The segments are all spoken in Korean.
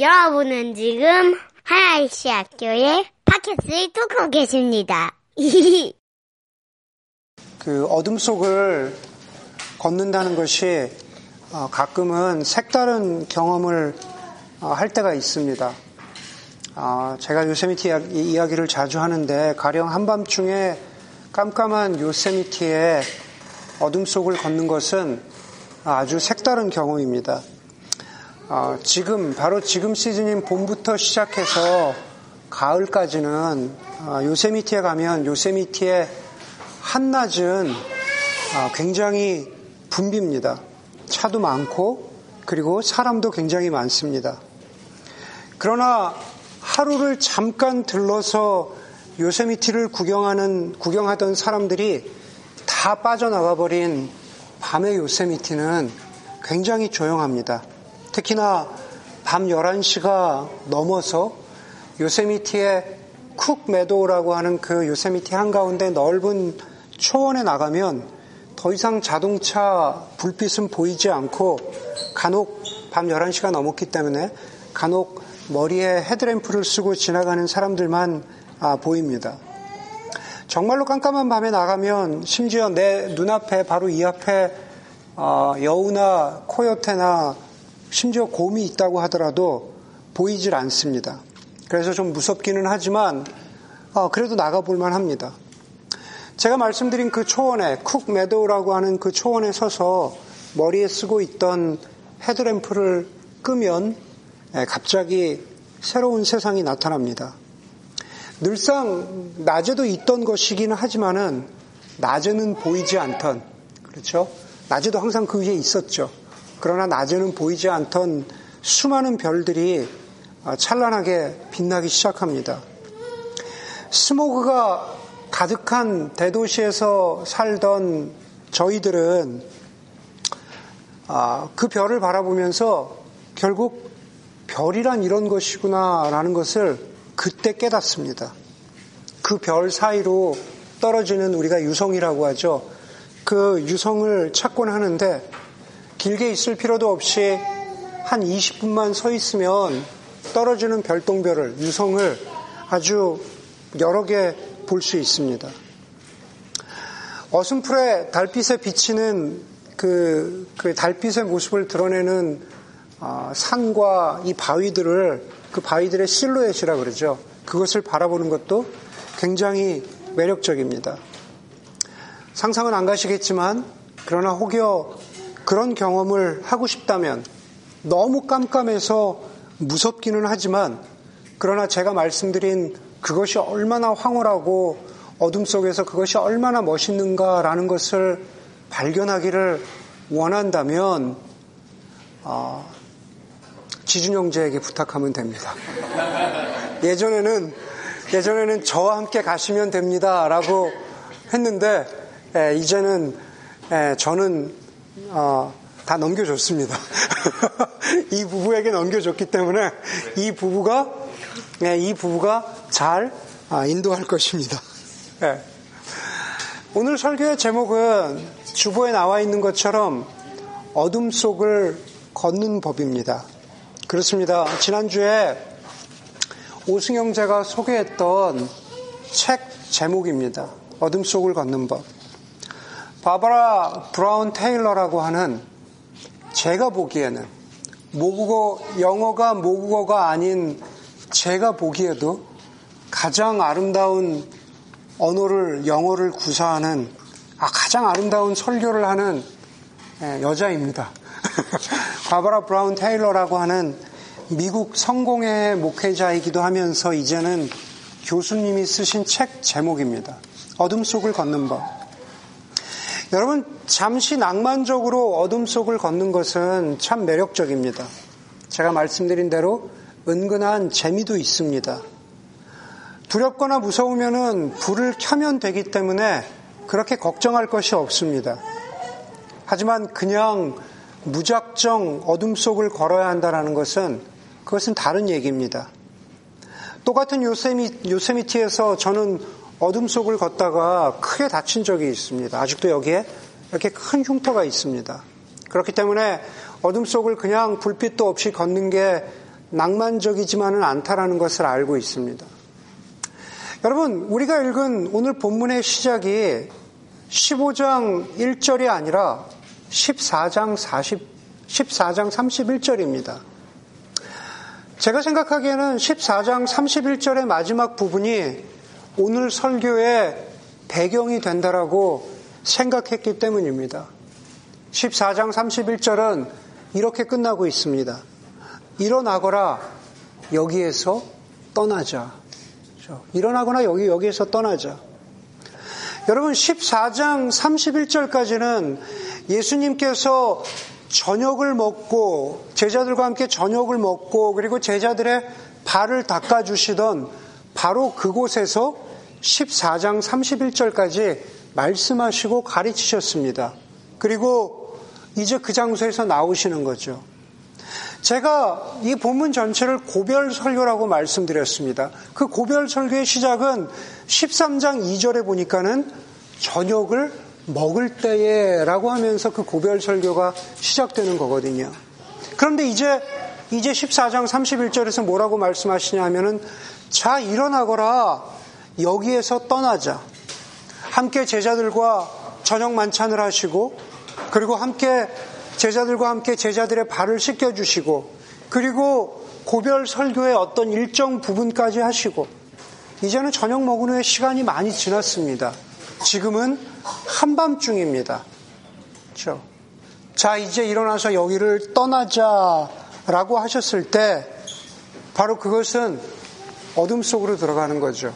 여러분은 지금 하나이시 학교의 팟캐스트를 뚫고 계십니다. 그 어둠 속을 걷는다는 것이 어, 가끔은 색다른 경험을 어, 할 때가 있습니다. 아, 제가 요세미티 이야기를 자주 하는데 가령 한밤중에 깜깜한 요세미티의 어둠 속을 걷는 것은 아주 색다른 경험입니다. 아, 지금 바로 지금 시즌인 봄부터 시작해서 가을까지는 아, 요세미티에 가면 요세미티의 한낮은 아, 굉장히 붐빕니다. 차도 많고 그리고 사람도 굉장히 많습니다. 그러나 하루를 잠깐 들러서 요세미티를 구경하는 구경하던 사람들이 다 빠져나가 버린 밤의 요세미티는 굉장히 조용합니다. 특히나 밤 11시가 넘어서 요세미티의 쿡 메도우라고 하는 그 요세미티 한가운데 넓은 초원에 나가면 더 이상 자동차 불빛은 보이지 않고 간혹 밤 11시가 넘었기 때문에 간혹 머리에 헤드램프를 쓰고 지나가는 사람들만 아, 보입니다. 정말로 깜깜한 밤에 나가면 심지어 내 눈앞에 바로 이 앞에 어, 여우나 코요테나 심지어 곰이 있다고 하더라도 보이질 않습니다. 그래서 좀 무섭기는 하지만 어, 그래도 나가볼만 합니다. 제가 말씀드린 그 초원에 쿡 메도우라고 하는 그 초원에 서서 머리에 쓰고 있던 헤드램프를 끄면 예, 갑자기 새로운 세상이 나타납니다. 늘상 낮에도 있던 것이기는 하지만은 낮에는 보이지 않던 그렇죠? 낮에도 항상 그 위에 있었죠. 그러나 낮에는 보이지 않던 수많은 별들이 아, 찬란하게 빛나기 시작합니다. 스모그가 가득한 대도시에서 살던 저희들은 아, 그 별을 바라보면서 결국 별이란 이런 것이구나라는 것을 그때 깨닫습니다. 그 별 사이로 떨어지는 우리가 유성이라고 하죠. 그 유성을 찾곤 하는데 길게 있을 필요도 없이 한 20분만 서 있으면 떨어지는 별똥별을, 유성을 아주 여러 개 볼 수 있습니다. 어슴풀에 달빛에 비치는 그, 그 달빛의 모습을 드러내는 어, 산과 이 바위들을 그 바위들의 실루엣이라 그러죠. 그것을 바라보는 것도 굉장히 매력적입니다. 상상은 안 가시겠지만 그러나 혹여 그런 경험을 하고 싶다면 너무 깜깜해서 무섭기는 하지만 그러나 제가 말씀드린 그것이 얼마나 황홀하고 어둠 속에서 그것이 얼마나 멋있는가라는 것을 발견하기를 원한다면 어, 지준 형제에게 부탁하면 됩니다. 예전에는 예전에는 저와 함께 가시면 됩니다라고 했는데 에, 이제는 에, 저는 어, 다 넘겨줬습니다. 이 부부에게 넘겨줬기 때문에 이 부부가 네, 이 부부가 잘 아, 인도할 것입니다. 네. 오늘 설교의 제목은 주보에 나와 있는 것처럼 어둠 속을 걷는 법입니다. 그렇습니다. 지난주에 오승영 제가 소개했던 책 제목입니다. 어둠 속을 걷는 법. 바바라 브라운 테일러라고 하는 제가 보기에는 모국어, 영어가 모국어가 아닌 제가 보기에도 가장 아름다운 언어를, 영어를 구사하는 아, 가장 아름다운 설교를 하는 예, 여자입니다. 바바라 브라운 테일러라고 하는 미국 성공의 목회자이기도 하면서 이제는 교수님이 쓰신 책 제목입니다. 어둠 속을 걷는 법. 여러분, 잠시 낭만적으로 어둠 속을 걷는 것은 참 매력적입니다. 제가 말씀드린 대로 은근한 재미도 있습니다. 두렵거나 무서우면은 불을 켜면 되기 때문에 그렇게 걱정할 것이 없습니다. 하지만 그냥 무작정 어둠 속을 걸어야 한다는 것은 그것은 다른 얘기입니다. 똑같은 요세미, 요세미티에서 저는 어둠 속을 걷다가 크게 다친 적이 있습니다. 아직도 여기에 이렇게 큰 흉터가 있습니다. 그렇기 때문에 어둠 속을 그냥 불빛도 없이 걷는 게 낭만적이지만은 않다라는 것을 알고 있습니다. 여러분, 우리가 읽은 오늘 본문의 시작이 15장 1절이 아니라 14장 40, 14장 31절입니다. 제가 생각하기에는 14장 31절의 마지막 부분이 오늘 설교의 배경이 된다라고 생각했기 때문입니다. 14장 31절은 이렇게 끝나고 있습니다. 일어나거라 여기에서 떠나자. 일어나거나 여기 여기에서 떠나자. 여러분 14장 31절까지는 예수님께서 저녁을 먹고 제자들과 함께 저녁을 먹고 그리고 제자들의 발을 닦아 주시던 바로 그곳에서 14장 31절까지 말씀하시고 가르치셨습니다. 그리고 이제 그 장소에서 나오시는 거죠. 제가 이 본문 전체를 고별 설교라고 말씀드렸습니다. 그 고별 설교의 시작은 13장 2절에 보니까는 저녁을 먹을 때에 라고 하면서 그 고별 설교가 시작되는 거거든요. 그런데 이제 이제 14장 31절에서 뭐라고 말씀하시냐 하면은 자 일어나거라 여기에서 떠나자. 함께 제자들과 저녁 만찬을 하시고 그리고 함께 제자들과 함께 제자들의 발을 씻겨 주시고 그리고 고별 설교의 어떤 일정 부분까지 하시고 이제는 저녁 먹은 후에 시간이 많이 지났습니다. 지금은 한밤중입니다. 그렇죠? 자, 이제 일어나서 여기를 떠나자라고 하셨을 때 바로 그것은 어둠 속으로 들어가는 거죠.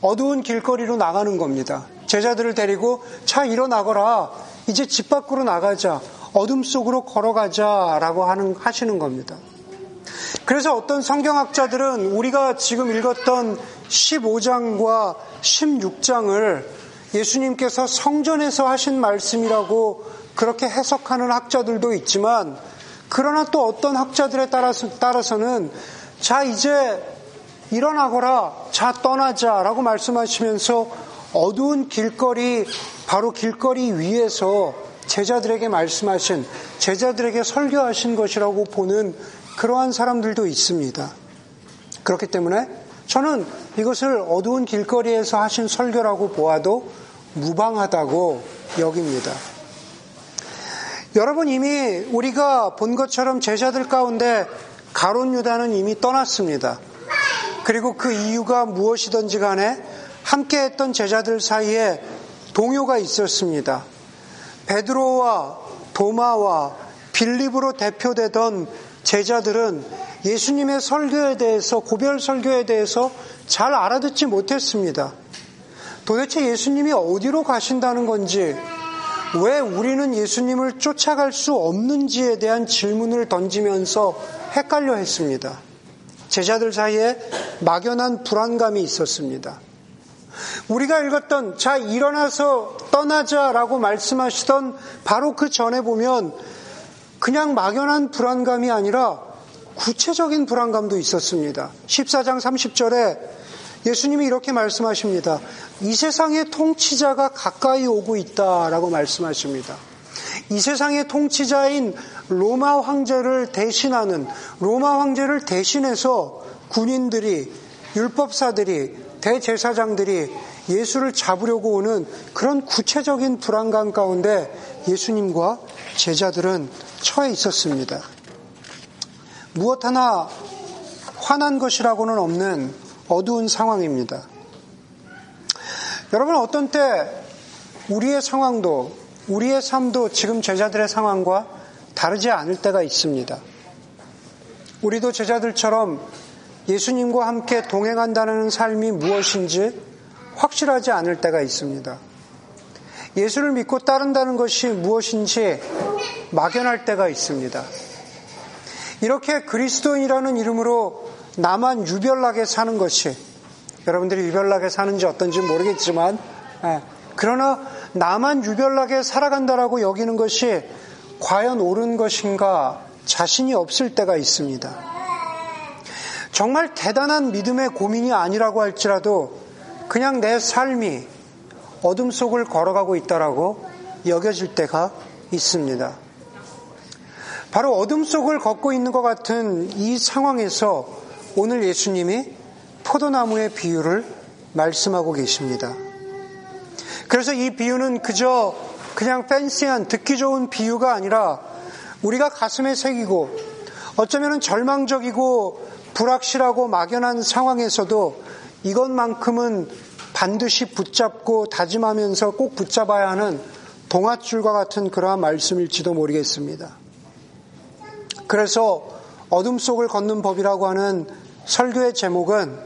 어두운 길거리로 나가는 겁니다. 제자들을 데리고 차 일어나거라. 이제 집 밖으로 나가자. 어둠 속으로 걸어가자라고 하는, 하시는 겁니다. 그래서 어떤 성경학자들은 우리가 지금 읽었던 15장과 16장을 예수님께서 성전에서 하신 말씀이라고 그렇게 해석하는 학자들도 있지만 그러나 또 어떤 학자들에 따라서, 따라서는 자, 이제 일어나거라, 자, 떠나자라고 말씀하시면서 어두운 길거리, 바로 길거리 위에서 제자들에게 말씀하신, 제자들에게 설교하신 것이라고 보는 그러한 사람들도 있습니다. 그렇기 때문에 저는 이것을 어두운 길거리에서 하신 설교라고 보아도 무방하다고 여깁니다. 여러분 이미 우리가 본 것처럼 제자들 가운데 가론 유다는 이미 떠났습니다. 그리고 그 이유가 무엇이든지 간에 함께 했던 제자들 사이에 동요가 있었습니다. 베드로와 도마와 빌립으로 대표되던 제자들은 예수님의 설교에 대해서 고별 설교에 대해서 잘 알아듣지 못했습니다. 도대체 예수님이 어디로 가신다는 건지 왜 우리는 예수님을 쫓아갈 수 없는지에 대한 질문을 던지면서 헷갈려 했습니다. 제자들 사이에 막연한 불안감이 있었습니다. 우리가 읽었던 자 일어나서 떠나자라고 말씀하시던 바로 그 전에 보면 그냥 막연한 불안감이 아니라 구체적인 불안감도 있었습니다. 14장 30절에 예수님이 이렇게 말씀하십니다. 이 세상의 통치자가 가까이 오고 있다라고 말씀하십니다. 이 세상의 통치자인 로마 황제를 대신하는 로마 황제를 대신해서 군인들이 율법사들이 대제사장들이 예수를 잡으려고 오는 그런 구체적인 불안감 가운데 예수님과 제자들은 처해 있었습니다. 무엇 하나 화난 것이라고는 없는 어두운 상황입니다. 여러분 어떤 때 우리의 상황도 우리의 삶도 지금 제자들의 상황과 다르지 않을 때가 있습니다. 우리도 제자들처럼 예수님과 함께 동행한다는 삶이 무엇인지 확실하지 않을 때가 있습니다. 예수를 믿고 따른다는 것이 무엇인지 막연할 때가 있습니다. 이렇게 그리스도인이라는 이름으로 나만 유별나게 사는 것이 여러분들이 유별나게 사는지 어떤지 모르겠지만 예, 그러나 나만 유별나게 살아간다라고 여기는 것이 과연 옳은 것인가 자신이 없을 때가 있습니다. 정말 대단한 믿음의 고민이 아니라고 할지라도 그냥 내 삶이 어둠 속을 걸어가고 있다라고 여겨질 때가 있습니다. 바로 어둠 속을 걷고 있는 것 같은 이 상황에서 오늘 예수님이 포도나무의 비유를 말씀하고 계십니다. 그래서 이 비유는 그저 그냥 팬시한 듣기 좋은 비유가 아니라 우리가 가슴에 새기고 어쩌면 절망적이고 불확실하고 막연한 상황에서도 이것만큼은 반드시 붙잡고 다짐하면서 꼭 붙잡아야 하는 동아줄과 같은 그러한 말씀일지도 모르겠습니다. 그래서 어둠 속을 걷는 법이라고 하는 설교의 제목은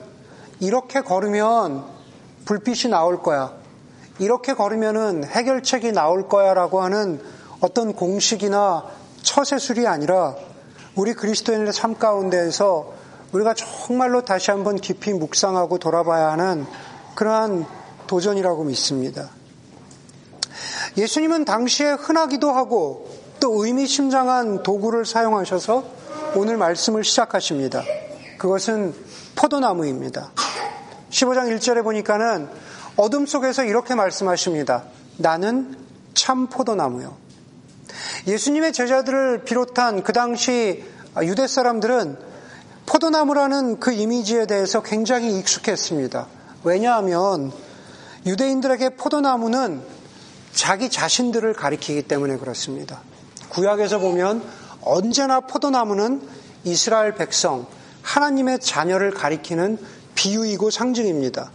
이렇게 걸으면 불빛이 나올 거야. 이렇게 걸으면은 해결책이 나올 거야라고 하는 어떤 공식이나 처세술이 아니라 우리 그리스도인의 삶 가운데에서 우리가 정말로 다시 한번 깊이 묵상하고 돌아봐야 하는 그러한 도전이라고 믿습니다. 예수님은 당시에 흔하기도 하고 또 의미심장한 도구를 사용하셔서 오늘 말씀을 시작하십니다. 그것은 포도나무입니다. 15장 1절에 보니까는 어둠 속에서 이렇게 말씀하십니다. 나는 참 포도나무요. 예수님의 제자들을 비롯한 그 당시 유대 사람들은 포도나무라는 그 이미지에 대해서 굉장히 익숙했습니다. 왜냐하면 유대인들에게 포도나무는 자기 자신들을 가리키기 때문에 그렇습니다. 구약에서 보면 언제나 포도나무는 이스라엘 백성, 하나님의 자녀를 가리키는 비유이고 상징입니다.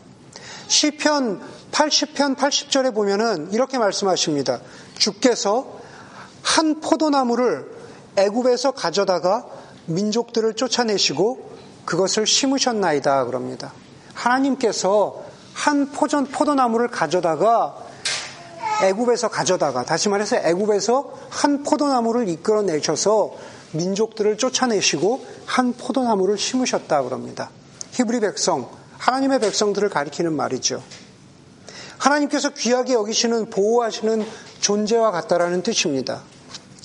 시편 80편 80절에 보면은 이렇게 말씀하십니다. 주께서 한 포도나무를 애굽에서 가져다가 민족들을 쫓아내시고 그것을 심으셨나이다 그럽니다. 하나님께서 한 포전 포도나무를 가져다가 애굽에서 가져다가 다시 말해서 애굽에서 한 포도나무를 이끌어 내셔서 민족들을 쫓아내시고 한 포도나무를 심으셨다 그럽니다. 히브리 백성, 하나님의 백성들을 가리키는 말이죠. 하나님께서 귀하게 여기시는 보호하시는 존재와 같다라는 뜻입니다.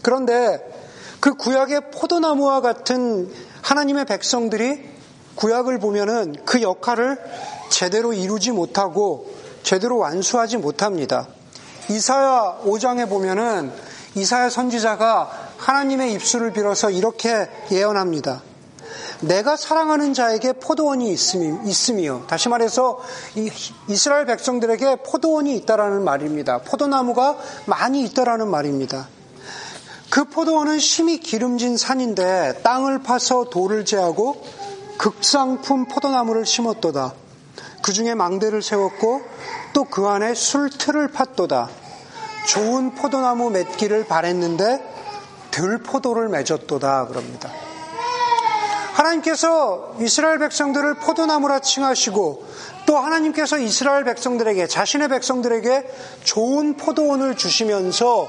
그런데 그 구약의 포도나무와 같은 하나님의 백성들이 구약을 보면은 그 역할을 제대로 이루지 못하고 제대로 완수하지 못합니다. 이사야 5장에 보면은 이사야 선지자가 하나님의 입술을 빌어서 이렇게 예언합니다. 내가 사랑하는 자에게 포도원이 있음이 요. 다시 말해서 이스라엘 백성들에게 포도원이 있다라는 말입니다. 포도나무가 많이 있다라는 말입니다. 그 포도원은 심히 기름진 산인데 땅을 파서 돌을 제하고 극상품 포도나무를 심었도다. 그 중에 망대를 세웠고 또 그 안에 술틀을 팠도다. 좋은 포도나무 맺기를 바랬는데 들 포도를 맺었도다. 그럽니다. 하나님께서 이스라엘 백성들을 포도나무라 칭하시고 또 하나님께서 이스라엘 백성들에게 자신의 백성들에게 좋은 포도원을 주시면서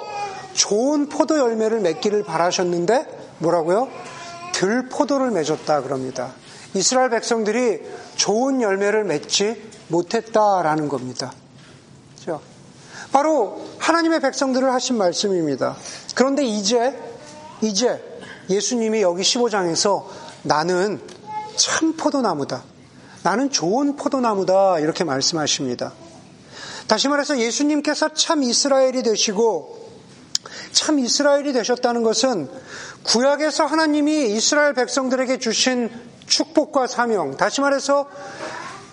좋은 포도 열매를 맺기를 바라셨는데 뭐라고요? 들포도를 맺었다 그럽니다. 이스라엘 백성들이 좋은 열매를 맺지 못했다라는 겁니다. 그렇죠? 바로 하나님의 백성들을 하신 말씀입니다. 그런데 이제 이제 예수님이 여기 15장에서 나는 참 포도나무다. 나는 좋은 포도나무다. 이렇게 말씀하십니다. 다시 말해서 예수님께서 참 이스라엘이 되시고 참 이스라엘이 되셨다는 것은 구약에서 하나님이 이스라엘 백성들에게 주신 축복과 사명, 다시 말해서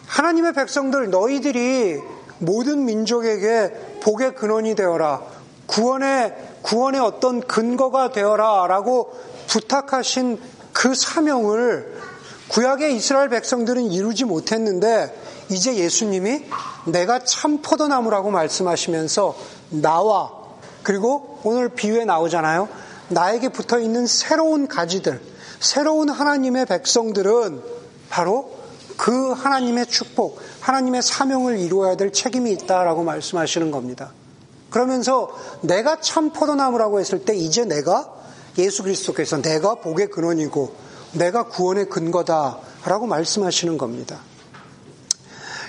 하나님의 백성들 너희들이 모든 민족에게 복의 근원이 되어라. 구원의 구원의 어떤 근거가 되어라라고 부탁하신 그 사명을 구약의 이스라엘 백성들은 이루지 못했는데 이제 예수님이 내가 참 포도나무라고 말씀하시면서 나와 그리고 오늘 비유에 나오잖아요. 나에게 붙어 있는 새로운 가지들, 새로운 하나님의 백성들은 바로 그 하나님의 축복, 하나님의 사명을 이루어야 될 책임이 있다라고 말씀하시는 겁니다. 그러면서 내가 참 포도나무라고 했을 때 이제 내가 예수 그리스도께서 내가 복의 근원이고 내가 구원의 근거다라고 말씀하시는 겁니다.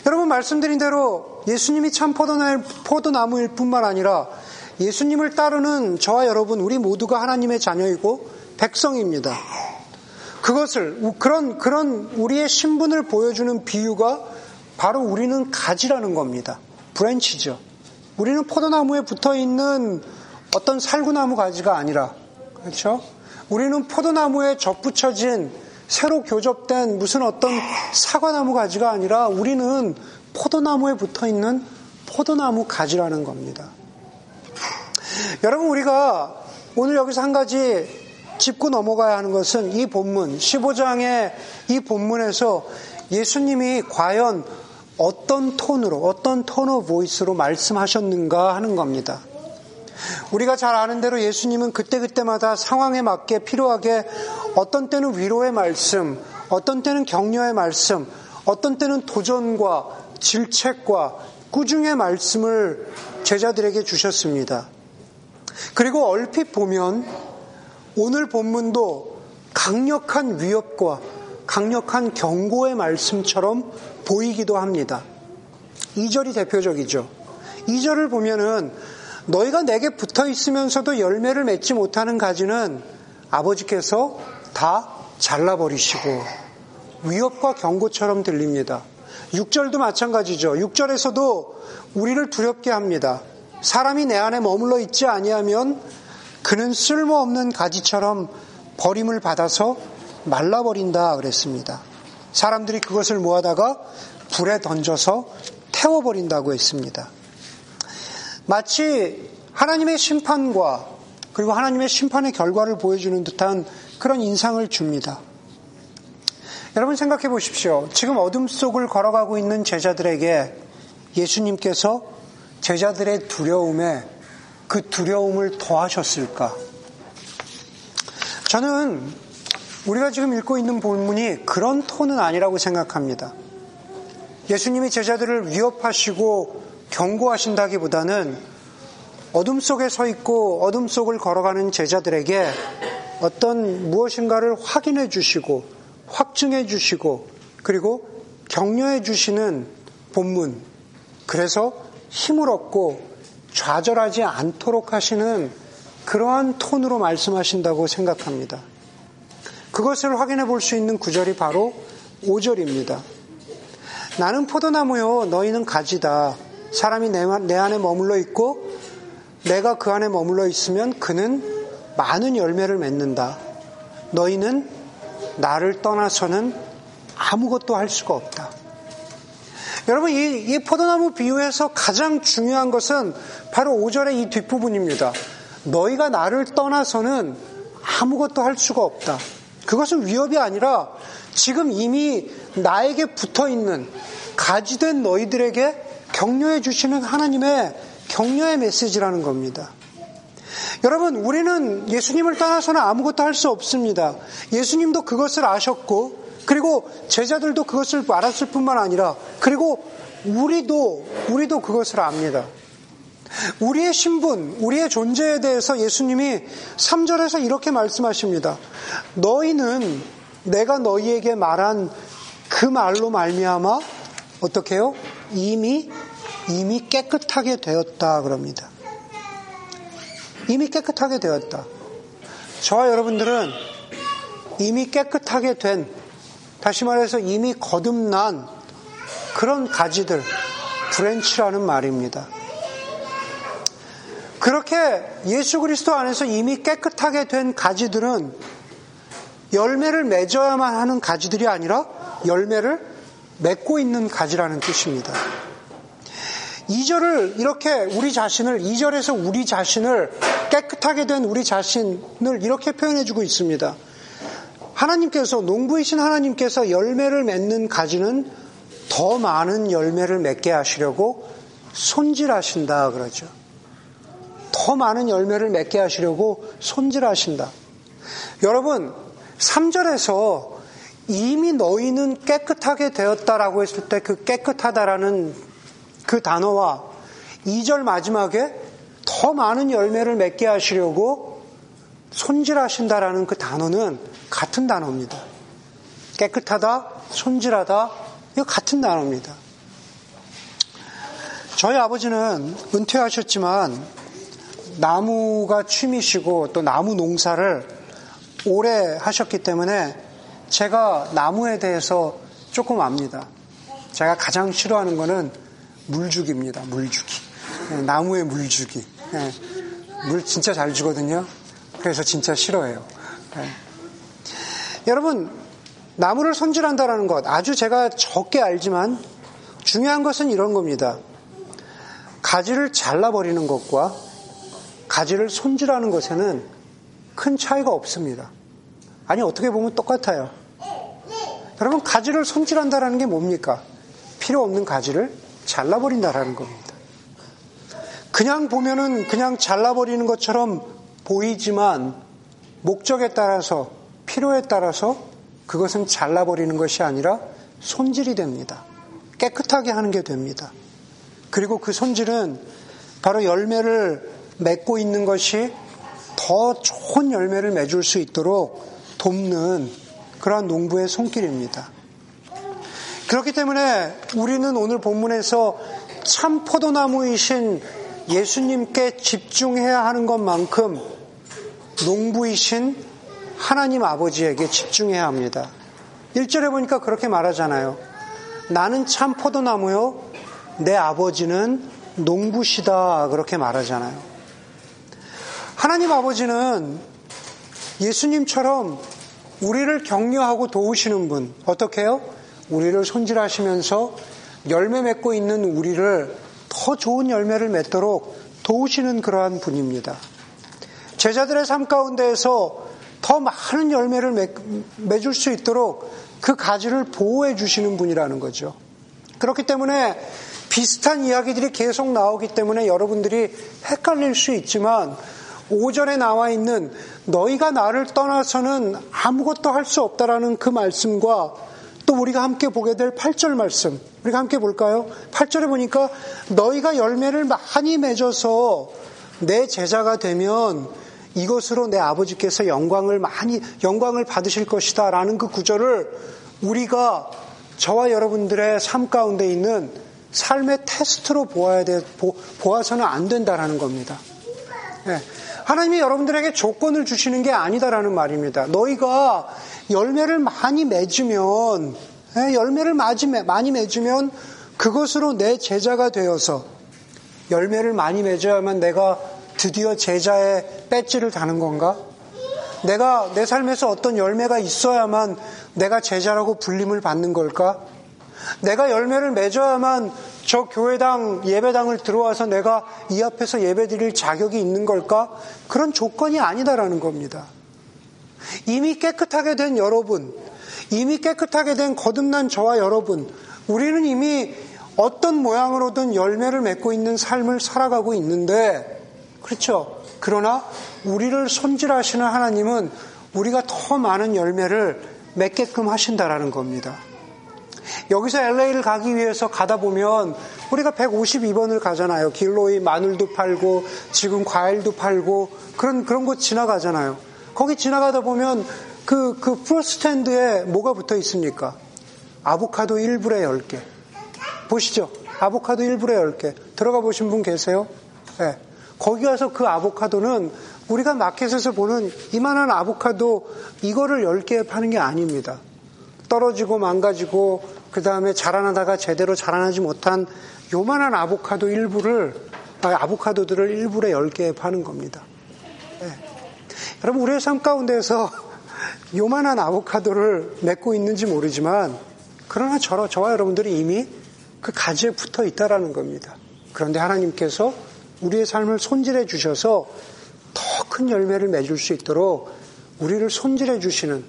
여러분 말씀드린 대로 예수님이 참 포도나무일 뿐만 아니라 예수님을 따르는 저와 여러분 우리 모두가 하나님의 자녀이고 백성입니다. 그것을 그런 그런 우리의 신분을 보여주는 비유가 바로 우리는 가지라는 겁니다. 브랜치죠. 우리는 포도나무에 붙어 있는 어떤 살구나무 가지가 아니라 그렇죠? 우리는 포도나무에 접붙여진 새로 교접된 무슨 어떤 사과나무 가지가 아니라 우리는 포도나무에 붙어 있는 포도나무 가지라는 겁니다. 여러분, 우리가 오늘 여기서 한 가지 짚고 넘어가야 하는 것은 이 본문, 15장의 이 본문에서 예수님이 과연 어떤 톤으로, 어떤 tone of voice로 말씀하셨는가 하는 겁니다. 우리가 잘 아는 대로 예수님은 그때그때마다 상황에 맞게 필요하게 어떤 때는 위로의 말씀, 어떤 때는 격려의 말씀, 어떤 때는 도전과 질책과 꾸중의 말씀을 제자들에게 주셨습니다. 그리고 얼핏 보면 오늘 본문도 강력한 위협과 강력한 경고의 말씀처럼 보이기도 합니다. 2절이 대표적이죠. 2절을 보면은 너희가 내게 붙어 있으면서도 열매를 맺지 못하는 가지는 아버지께서 다 잘라버리시고 위협과 경고처럼 들립니다. 6절도 마찬가지죠. 6절에서도 우리를 두렵게 합니다. 사람이 내 안에 머물러 있지 아니하면 그는 쓸모없는 가지처럼 버림을 받아서 말라버린다 그랬습니다. 사람들이 그것을 모아다가 불에 던져서 태워버린다고 했습니다. 마치 하나님의 심판과 그리고 하나님의 심판의 결과를 보여주는 듯한 그런 인상을 줍니다. 여러분 생각해 보십시오. 지금 어둠 속을 걸어가고 있는 제자들에게 예수님께서 제자들의 두려움에 그 두려움을 더하셨을까? 저는 우리가 지금 읽고 있는 본문이 그런 톤은 아니라고 생각합니다. 예수님이 제자들을 위협하시고 경고하신다기보다는 어둠 속에 서 있고 어둠 속을 걸어가는 제자들에게 어떤 무엇인가를 확인해 주시고 확증해 주시고 그리고 격려해 주시는 본문. 그래서 힘을 얻고 좌절하지 않도록 하시는 그러한 톤으로 말씀하신다고 생각합니다. 그것을 확인해 볼 수 있는 구절이 바로 5절입니다. 나는 포도나무요, 너희는 가지다. 사람이 내, 내 안에 머물러 있고 내가 그 안에 머물러 있으면 그는 많은 열매를 맺는다. 너희는 나를 떠나서는 아무것도 할 수가 없다. 여러분, 이, 이 포도나무 비유에서 가장 중요한 것은 바로 5절의 이 뒷부분입니다. 너희가 나를 떠나서는 아무것도 할 수가 없다. 그것은 위협이 아니라 지금 이미 나에게 붙어 있는 가지된 너희들에게 격려해 주시는 하나님의 격려의 메시지라는 겁니다. 여러분, 우리는 예수님을 떠나서는 아무것도 할 수 없습니다. 예수님도 그것을 아셨고, 그리고 제자들도 그것을 알았을 뿐만 아니라, 그리고 우리도, 우리도 그것을 압니다. 우리의 신분, 우리의 존재에 대해서 예수님이 3절에서 이렇게 말씀하십니다. 너희는 내가 너희에게 말한 그 말로 말미암아 어떻게 해요? 이미 이미 깨끗하게 되었다 그럽니다. 이미 깨끗하게 되었다. 저와 여러분들은 이미 깨끗하게 된 다시 말해서 이미 거듭난 그런 가지들 branch라는 말입니다. 그렇게 예수 그리스도 안에서 이미 깨끗하게 된 가지들은 열매를 맺어야만 하는 가지들이 아니라 열매를 맺고 있는 가지라는 뜻입니다. 2절을 이렇게 우리 자신을, 2절에서 우리 자신을 깨끗하게 된 우리 자신을 이렇게 표현해 주고 있습니다. 하나님께서, 농부이신 하나님께서 열매를 맺는 가지는 더 많은 열매를 맺게 하시려고 손질하신다 그러죠. 더 많은 열매를 맺게 하시려고 손질하신다. 여러분, 3절에서 이미 너희는 깨끗하게 되었다라고 했을 때 그 깨끗하다라는 그 단어와 2절 마지막에 더 많은 열매를 맺게 하시려고 손질하신다라는 그 단어는 같은 단어입니다. 깨끗하다, 손질하다, 이거 같은 단어입니다. 저희 아버지는 은퇴하셨지만 나무가 취미시고 또 나무 농사를 오래 하셨기 때문에 제가 나무에 대해서 조금 압니다. 제가 가장 싫어하는 거는 물주기입니다. 물주기. 네, 나무의 물주기. 네, 물 진짜 잘 주거든요. 그래서 진짜 싫어해요. 네. 여러분, 나무를 손질한다라는 것 아주 제가 적게 알지만 중요한 것은 이런 겁니다. 가지를 잘라버리는 것과 가지를 손질하는 것에는 큰 차이가 없습니다. 아니, 어떻게 보면 똑같아요. 여러분, 가지를 손질한다라는 게 뭡니까? 필요 없는 가지를 잘라버린다라는 겁니다. 그냥 보면은 그냥 잘라버리는 것처럼 보이지만 목적에 따라서 필요에 따라서 그것은 잘라버리는 것이 아니라 손질이 됩니다. 깨끗하게 하는 게 됩니다. 그리고 그 손질은 바로 열매를 맺고 있는 것이 더 좋은 열매를 맺을 수 있도록 돕는 그러한 농부의 손길입니다. 그렇기 때문에 우리는 오늘 본문에서 참 포도나무이신 예수님께 집중해야 하는 것만큼 농부이신 하나님 아버지에게 집중해야 합니다. 1절에 보니까 그렇게 말하잖아요. 나는 참 포도나무요. 내 아버지는 농부시다. 그렇게 말하잖아요. 하나님 아버지는 예수님처럼 우리를 격려하고 도우시는 분. 어떻게 해요? 우리를 손질하시면서 열매 맺고 있는 우리를 더 좋은 열매를 맺도록 도우시는 그러한 분입니다. 제자들의 삶 가운데에서 더 많은 열매를 맺, 맺을 수 있도록 그 가지를 보호해 주시는 분이라는 거죠. 그렇기 때문에 비슷한 이야기들이 계속 나오기 때문에 여러분들이 헷갈릴 수 있지만 5절에 나와 있는 너희가 나를 떠나서는 아무것도 할 수 없다라는 그 말씀과 또 우리가 함께 보게 될 8절 말씀, 우리가 함께 볼까요? 8절에 보니까 너희가 열매를 많이 맺어서 내 제자가 되면 이것으로 내 아버지께서 영광을 많이, 영광을 받으실 것이다 라는 그 구절을 우리가 저와 여러분들의 삶 가운데 있는 삶의 테스트로 보아야 돼, 보, 보아서는 안 된다라는 겁니다. 네. 하나님이 여러분들에게 조건을 주시는 게 아니다라는 말입니다. 너희가 열매를 많이 맺으면, 네, 열매를 많이 맺으면 그것으로 내 제자가 되어서 열매를 많이 맺어야만 내가 드디어 제자의 배지를 다는 건가? 내가 내 삶에서 어떤 열매가 있어야만 내가 제자라고 불림을 받는 걸까? 내가 열매를 맺어야만 저 교회당 예배당을 들어와서 내가 이 앞에서 예배 드릴 자격이 있는 걸까? 그런 조건이 아니다라는 겁니다. 이미 깨끗하게 된 여러분, 이미 깨끗하게 된 거듭난 저와 여러분, 우리는 이미 어떤 모양으로든 열매를 맺고 있는 삶을 살아가고 있는데, 그렇죠. 그러나 우리를 손질하시는 하나님은 우리가 더 많은 열매를 맺게끔 하신다라는 겁니다. 여기서 LA를 가기 위해서 가다 보면 우리가 152번을 가잖아요. 길로이 마늘도 팔고 지금 과일도 팔고 그런 그런 곳 지나가잖아요. 거기 지나가다 보면 그, 그 풀스탠드에 뭐가 붙어 있습니까? 아보카도 1불에 10개. 보시죠. 아보카도 1불에 10개. 들어가 보신 분 계세요? 네. 거기 가서 그 아보카도는 우리가 마켓에서 보는 이만한 아보카도 이거를 10개 파는 게 아닙니다. 떨어지고 망가지고 그 다음에 자라나다가 제대로 자라나지 못한 요만한 아보카도 일부를 아보카도들을 일부에 10개 파는 겁니다. 네. 여러분 우리의 삶 가운데에서 요만한 아보카도를 맺고 있는지 모르지만 그러나 저, 저와 여러분들이 이미 그 가지에 붙어 있다라는 겁니다. 그런데 하나님께서 우리의 삶을 손질해 주셔서 더 큰 열매를 맺을 수 있도록 우리를 손질해 주시는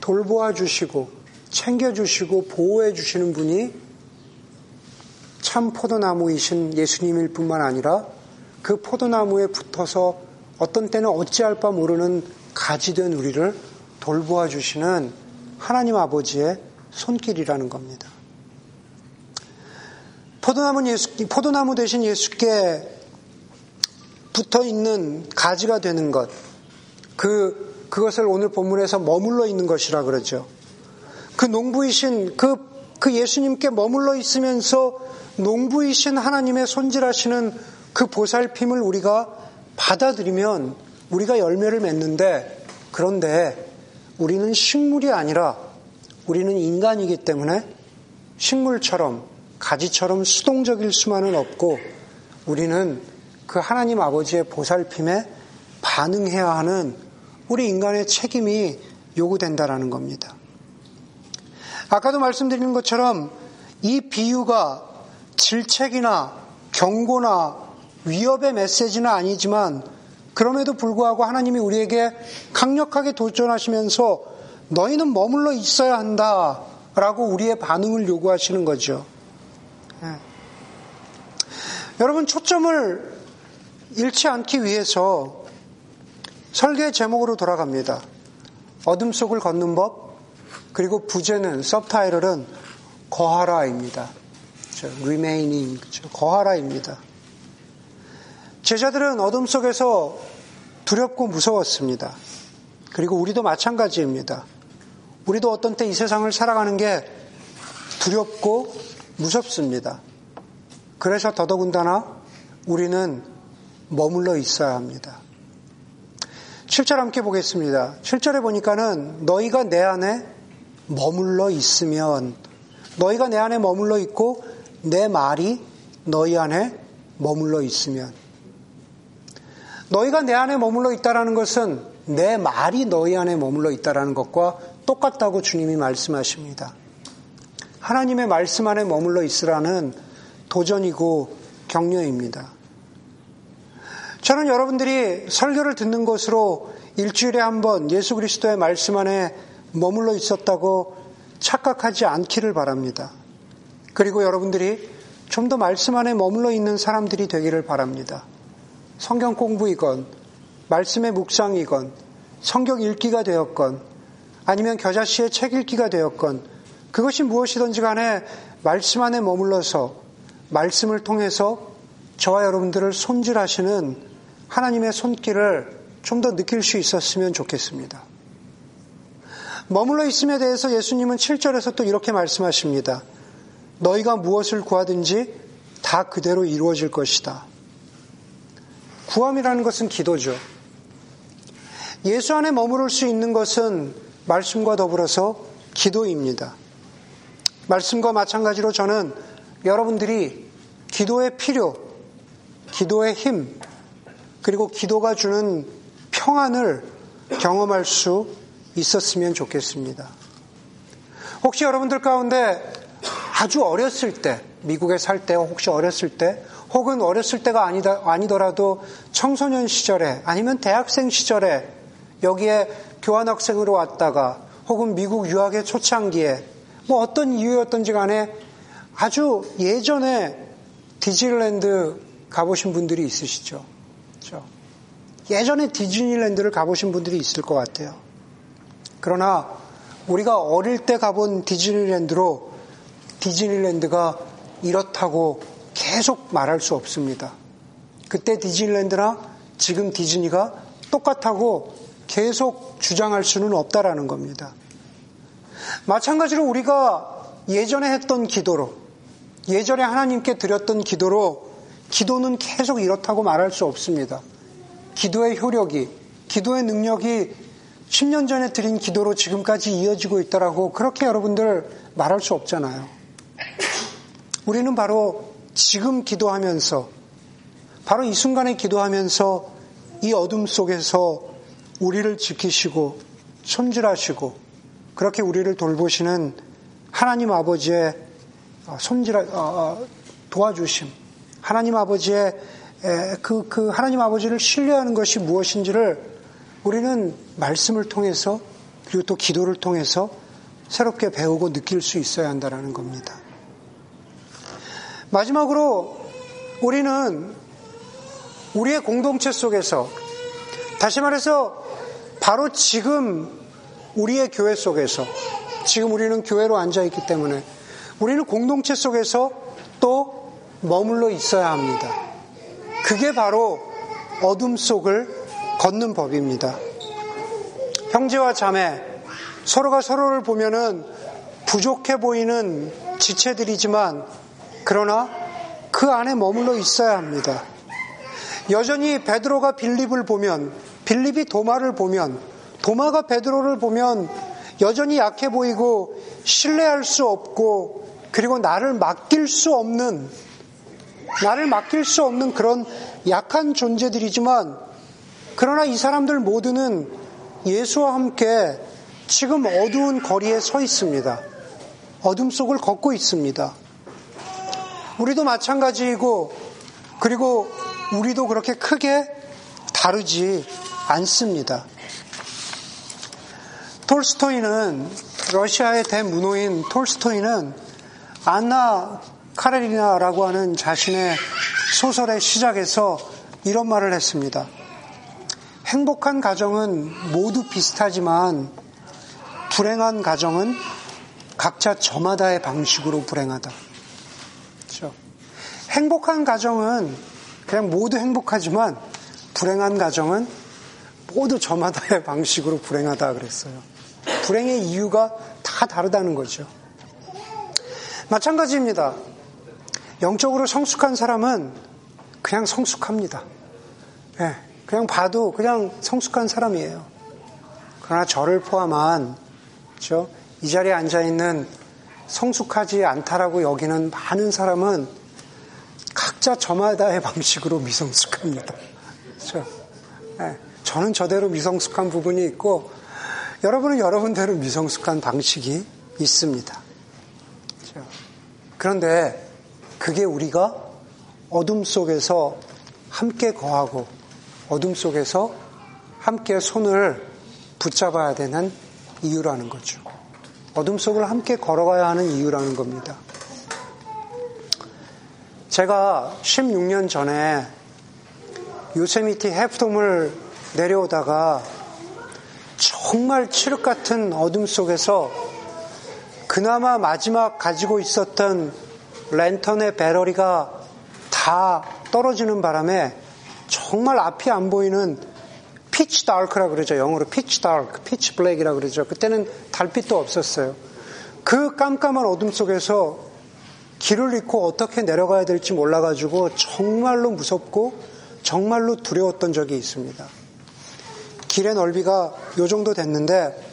돌보아 주시고 챙겨 주시고 보호해 주시는 분이 참 포도나무이신 예수님일 뿐만 아니라 그 포도나무에 붙어서 어떤 때는 어찌할 바 모르는 가지 된 우리를 돌보아 주시는 하나님 아버지의 손길이라는 겁니다. 포도나무 예수, 포도나무 대신 예수께 붙어 있는 가지가 되는 것, 그, 그것을 오늘 본문에서 머물러 있는 것이라 그러죠. 그 농부이신, 그, 그 예수님께 머물러 있으면서 농부이신 하나님의 손질하시는 그 보살핌을 우리가 받아들이면 우리가 열매를 맺는데 그런데 우리는 식물이 아니라 우리는 인간이기 때문에 식물처럼 가지처럼 수동적일 수만은 없고 우리는 그 하나님 아버지의 보살핌에 반응해야 하는 우리 인간의 책임이 요구된다라는 겁니다. 아까도 말씀드린 것처럼 이 비유가 질책이나 경고나 위협의 메시지는 아니지만 그럼에도 불구하고 하나님이 우리에게 강력하게 도전하시면서 너희는 머물러 있어야 한다 라고 우리의 반응을 요구하시는 거죠. 네. 여러분 초점을 잃지 않기 위해서 설계 제목으로 돌아갑니다. 어둠 속을 걷는 법, 그리고 부제는, 서브타이틀은 거하라입니다. remaining? 거하라입니다. 제자들은 어둠 속에서 두렵고 무서웠습니다. 그리고 우리도 마찬가지입니다. 우리도 어떤 때 이 세상을 살아가는 게 두렵고 무섭습니다. 그래서 더더군다나 우리는 머물러 있어야 합니다. 7절 함께 보겠습니다. 7절에 보니까는 너희가 내 안에 머물러 있으면 너희가 내 안에 머물러 있고 내 말이 너희 안에 머물러 있으면 너희가 내 안에 머물러 있다라는 것은 내 말이 너희 안에 머물러 있다라는 것과 똑같다고 주님이 말씀하십니다. 하나님의 말씀 안에 머물러 있으라는 도전이고 격려입니다. 저는 여러분들이 설교를 듣는 것으로 일주일에 한 번 예수 그리스도의 말씀 안에 머물러 있었다고 착각하지 않기를 바랍니다. 그리고 여러분들이 좀 더 말씀 안에 머물러 있는 사람들이 되기를 바랍니다. 성경 공부이건, 말씀의 묵상이건, 성경 읽기가 되었건, 아니면 겨자씨의 책 읽기가 되었건, 그것이 무엇이든지 간에 말씀 안에 머물러서 말씀을 통해서 저와 여러분들을 손질하시는 하나님의 손길을 좀 더 느낄 수 있었으면 좋겠습니다. 머물러 있음에 대해서 예수님은 7절에서 또 이렇게 말씀하십니다. 너희가 무엇을 구하든지 다 그대로 이루어질 것이다. 구함이라는 것은 기도죠. 예수 안에 머무를 수 있는 것은 말씀과 더불어서 기도입니다. 말씀과 마찬가지로 저는 여러분들이 기도의 필요, 기도의 힘, 그리고 기도가 주는 평안을 경험할 수 있었으면 좋겠습니다. 혹시 여러분들 가운데 아주 어렸을 때, 미국에 살 때, 혹시 어렸을 때, 혹은 어렸을 때가 아니다, 아니더라도 청소년 시절에, 아니면 대학생 시절에 여기에 교환학생으로 왔다가, 혹은 미국 유학의 초창기에, 뭐 어떤 이유였던지 간에 아주 예전에 디즈니랜드 가보신 분들이 있으시죠? 그렇죠? 예전에 디즈니랜드를 가보신 분들이 있을 것 같아요. 그러나 우리가 어릴 때 가본 디즈니랜드로 디즈니랜드가 이렇다고 계속 말할 수 없습니다. 그때 디즈니랜드나 지금 디즈니가 똑같다고 계속 주장할 수는 없다라는 겁니다. 마찬가지로 우리가 예전에 했던 기도로, 예전에 하나님께 드렸던 기도로 기도는 계속 이렇다고 말할 수 없습니다. 기도의 효력이, 기도의 능력이 10년 전에 드린 기도로 지금까지 이어지고 있다라고 그렇게 여러분들 말할 수 없잖아요. 우리는 바로 지금 기도하면서, 바로 이 순간에 기도하면서 이 어둠 속에서 우리를 지키시고 손질하시고 그렇게 우리를 돌보시는 하나님 아버지의 손질, 어, 어, 도와주심, 하나님 아버지의 그, 그 하나님 아버지를 신뢰하는 것이 무엇인지를 우리는 말씀을 통해서 그리고 또 기도를 통해서 새롭게 배우고 느낄 수 있어야 한다는 겁니다. 마지막으로 우리는 우리의 공동체 속에서 다시 말해서 바로 지금 우리의 교회 속에서 지금 우리는 교회로 앉아 있기 때문에 우리는 공동체 속에서 또 머물러 있어야 합니다. 그게 바로 어둠 속을 걷는 법입니다. 형제와 자매, 서로가 서로를 보면은 부족해 보이는 지체들이지만 그러나 그 안에 머물러 있어야 합니다. 여전히 베드로가 빌립을 보면 빌립이 도마를 보면 도마가 베드로를 보면 여전히 약해 보이고 신뢰할 수 없고 그리고 나를 맡길 수 없는 나를 맡길 수 없는 그런 약한 존재들이지만 그러나 이 사람들 모두는 예수와 함께 지금 어두운 거리에 서 있습니다. 어둠 속을 걷고 있습니다. 우리도 마찬가지이고, 그리고 우리도 그렇게 크게 다르지 않습니다. 톨스토이는 러시아의 대문호인 톨스토이는 안나 카레리나라고 하는 자신의 소설의 시작에서 이런 말을 했습니다. 행복한 가정은 모두 비슷하지만 불행한 가정은 각자 저마다의 방식으로 불행하다. 그렇죠? 행복한 가정은 그냥 모두 행복하지만 불행한 가정은 모두 저마다의 방식으로 불행하다 그랬어요. 불행의 이유가 다 다르다는 거죠. 마찬가지입니다. 영적으로 성숙한 사람은 그냥 성숙합니다. 네, 그냥 봐도 그냥 성숙한 사람이에요. 그러나 저를 포함한 그렇죠? 이 자리에 앉아 있는 성숙하지 않다라고 여기는 많은 사람은 각자 저마다의 방식으로 미성숙합니다. 그렇죠? 네, 저는 저대로 미성숙한 부분이 있고 여러분은 여러분대로 미성숙한 방식이 있습니다. 그렇죠? 그런데 그게 우리가 어둠 속에서 함께 거하고 어둠 속에서 함께 손을 붙잡아야 되는 이유라는 거죠. 어둠 속을 함께 걸어가야 하는 이유라는 겁니다. 제가 16년 전에 요세미티 해프돔을 내려오다가 정말 칠흑 같은 어둠 속에서 그나마 마지막 가지고 있었던 랜턴의 배터리가 다 떨어지는 바람에 정말 앞이 안 보이는 pitch dark라 그러죠. 영어로 pitch dark, pitch black이라 그러죠. 그때는 달빛도 없었어요. 그 깜깜한 어둠 속에서 길을 잃고 어떻게 내려가야 될지 몰라가지고 정말로 무섭고 정말로 두려웠던 적이 있습니다. 길의 넓이가 요 정도 됐는데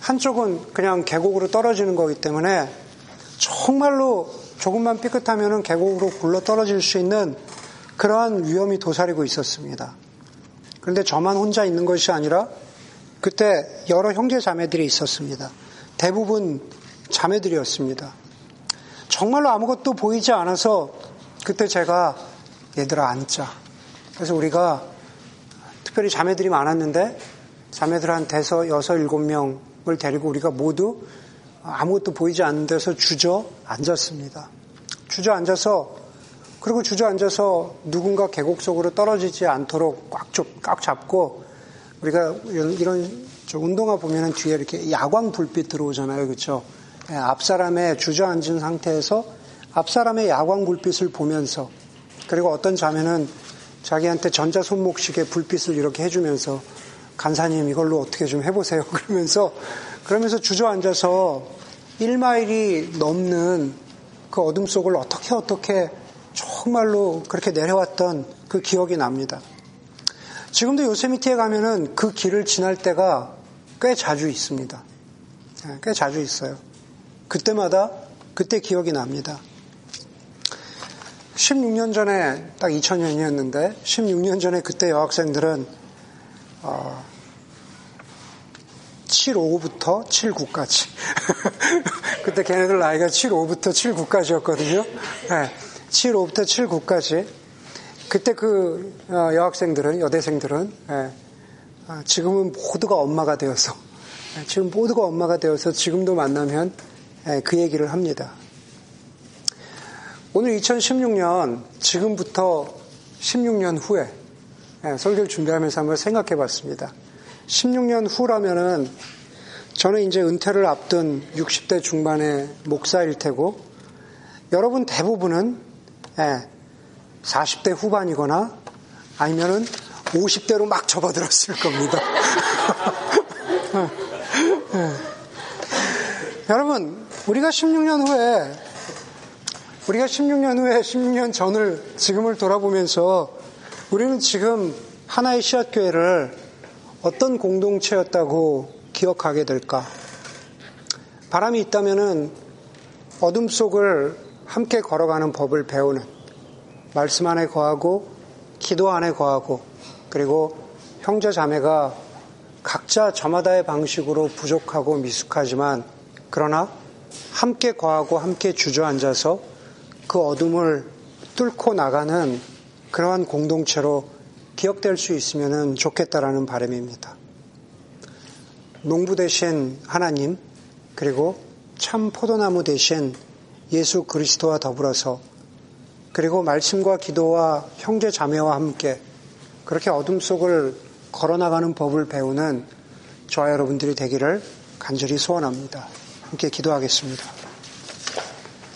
한쪽은 그냥 계곡으로 떨어지는 거기 때문에 정말로 조금만 삐끗하면 계곡으로 굴러 떨어질 수 있는 그러한 위험이 도사리고 있었습니다. 그런데 저만 혼자 있는 것이 아니라 그때 여러 형제 자매들이 있었습니다. 대부분 자매들이었습니다. 정말로 아무것도 보이지 않아서 그때 제가 얘들아 앉자. 그래서 우리가 특별히 자매들이 많았는데 자매들 한 대서 여섯 일곱 명을 데리고 우리가 모두 아무것도 보이지 않는 데서 주저 앉았습니다. 주저 앉아서 그리고 주저 앉아서 누군가 계곡 속으로 떨어지지 않도록 꽉, 꽉 잡고 우리가 이런, 운동화 보면은 뒤에 이렇게 야광 불빛 들어오잖아요. 그렇죠? 앞 사람의 주저앉은 상태에서 앞 사람의 야광 불빛을 보면서 그리고 어떤 자매는 자기한테 전자 손목시계 불빛을 이렇게 해주면서 간사님 이걸로 어떻게 좀 해보세요. 그러면서 그러면서 주저앉아서 1마일이 넘는 그 어둠 속을 어떻게 어떻게 정말로 그렇게 내려왔던 그 기억이 납니다. 지금도 요세미티에 가면은 그 길을 지날 때가 꽤 자주 있습니다. 네, 꽤 자주 있어요. 그때마다 그때 기억이 납니다. 16년 전에 딱 2000년이었는데 16년 전에 그때 여학생들은 어, 7.5부터 7.9까지 그때 걔네들 나이가 7.5부터 7.9까지였거든요. 네, 7.5부터 7.9까지 그때 그 어, 여학생들은 여대생들은 네, 지금은 모두가 엄마가 되어서 네, 지금 모두가 엄마가 되어서 지금도 만나면 네, 그 얘기를 합니다. 오늘 2016년 지금부터 16년 후에 예, 설교를 준비하면서 한번 생각해 봤습니다. 16년 후라면은 저는 이제 은퇴를 앞둔 60대 중반의 목사일 테고 여러분 대부분은 40대 예, 후반이거나 아니면은 50대로 막 접어들었을 겁니다. 예. 여러분, 우리가 16년 후에 우리가 16년 후에 16년 전을 지금을 돌아보면서 우리는 지금 하나의 씨앗교회를 어떤 공동체였다고 기억하게 될까? 바람이 있다면은 어둠 속을 함께 걸어가는 법을 배우는 말씀 안에 거하고 기도 안에 거하고 그리고 형제 자매가 각자 저마다의 방식으로 부족하고 미숙하지만 그러나 함께 거하고 함께 주저앉아서 그 어둠을 뚫고 나가는 그러한 공동체로 기억될 수 있으면 좋겠다라는 바람입니다. 농부 대신 하나님 그리고 참 포도나무 대신 예수 그리스도와 더불어서 그리고 말씀과 기도와 형제 자매와 함께 그렇게 어둠 속을 걸어나가는 법을 배우는 저와 여러분들이 되기를 간절히 소원합니다. 함께 기도하겠습니다.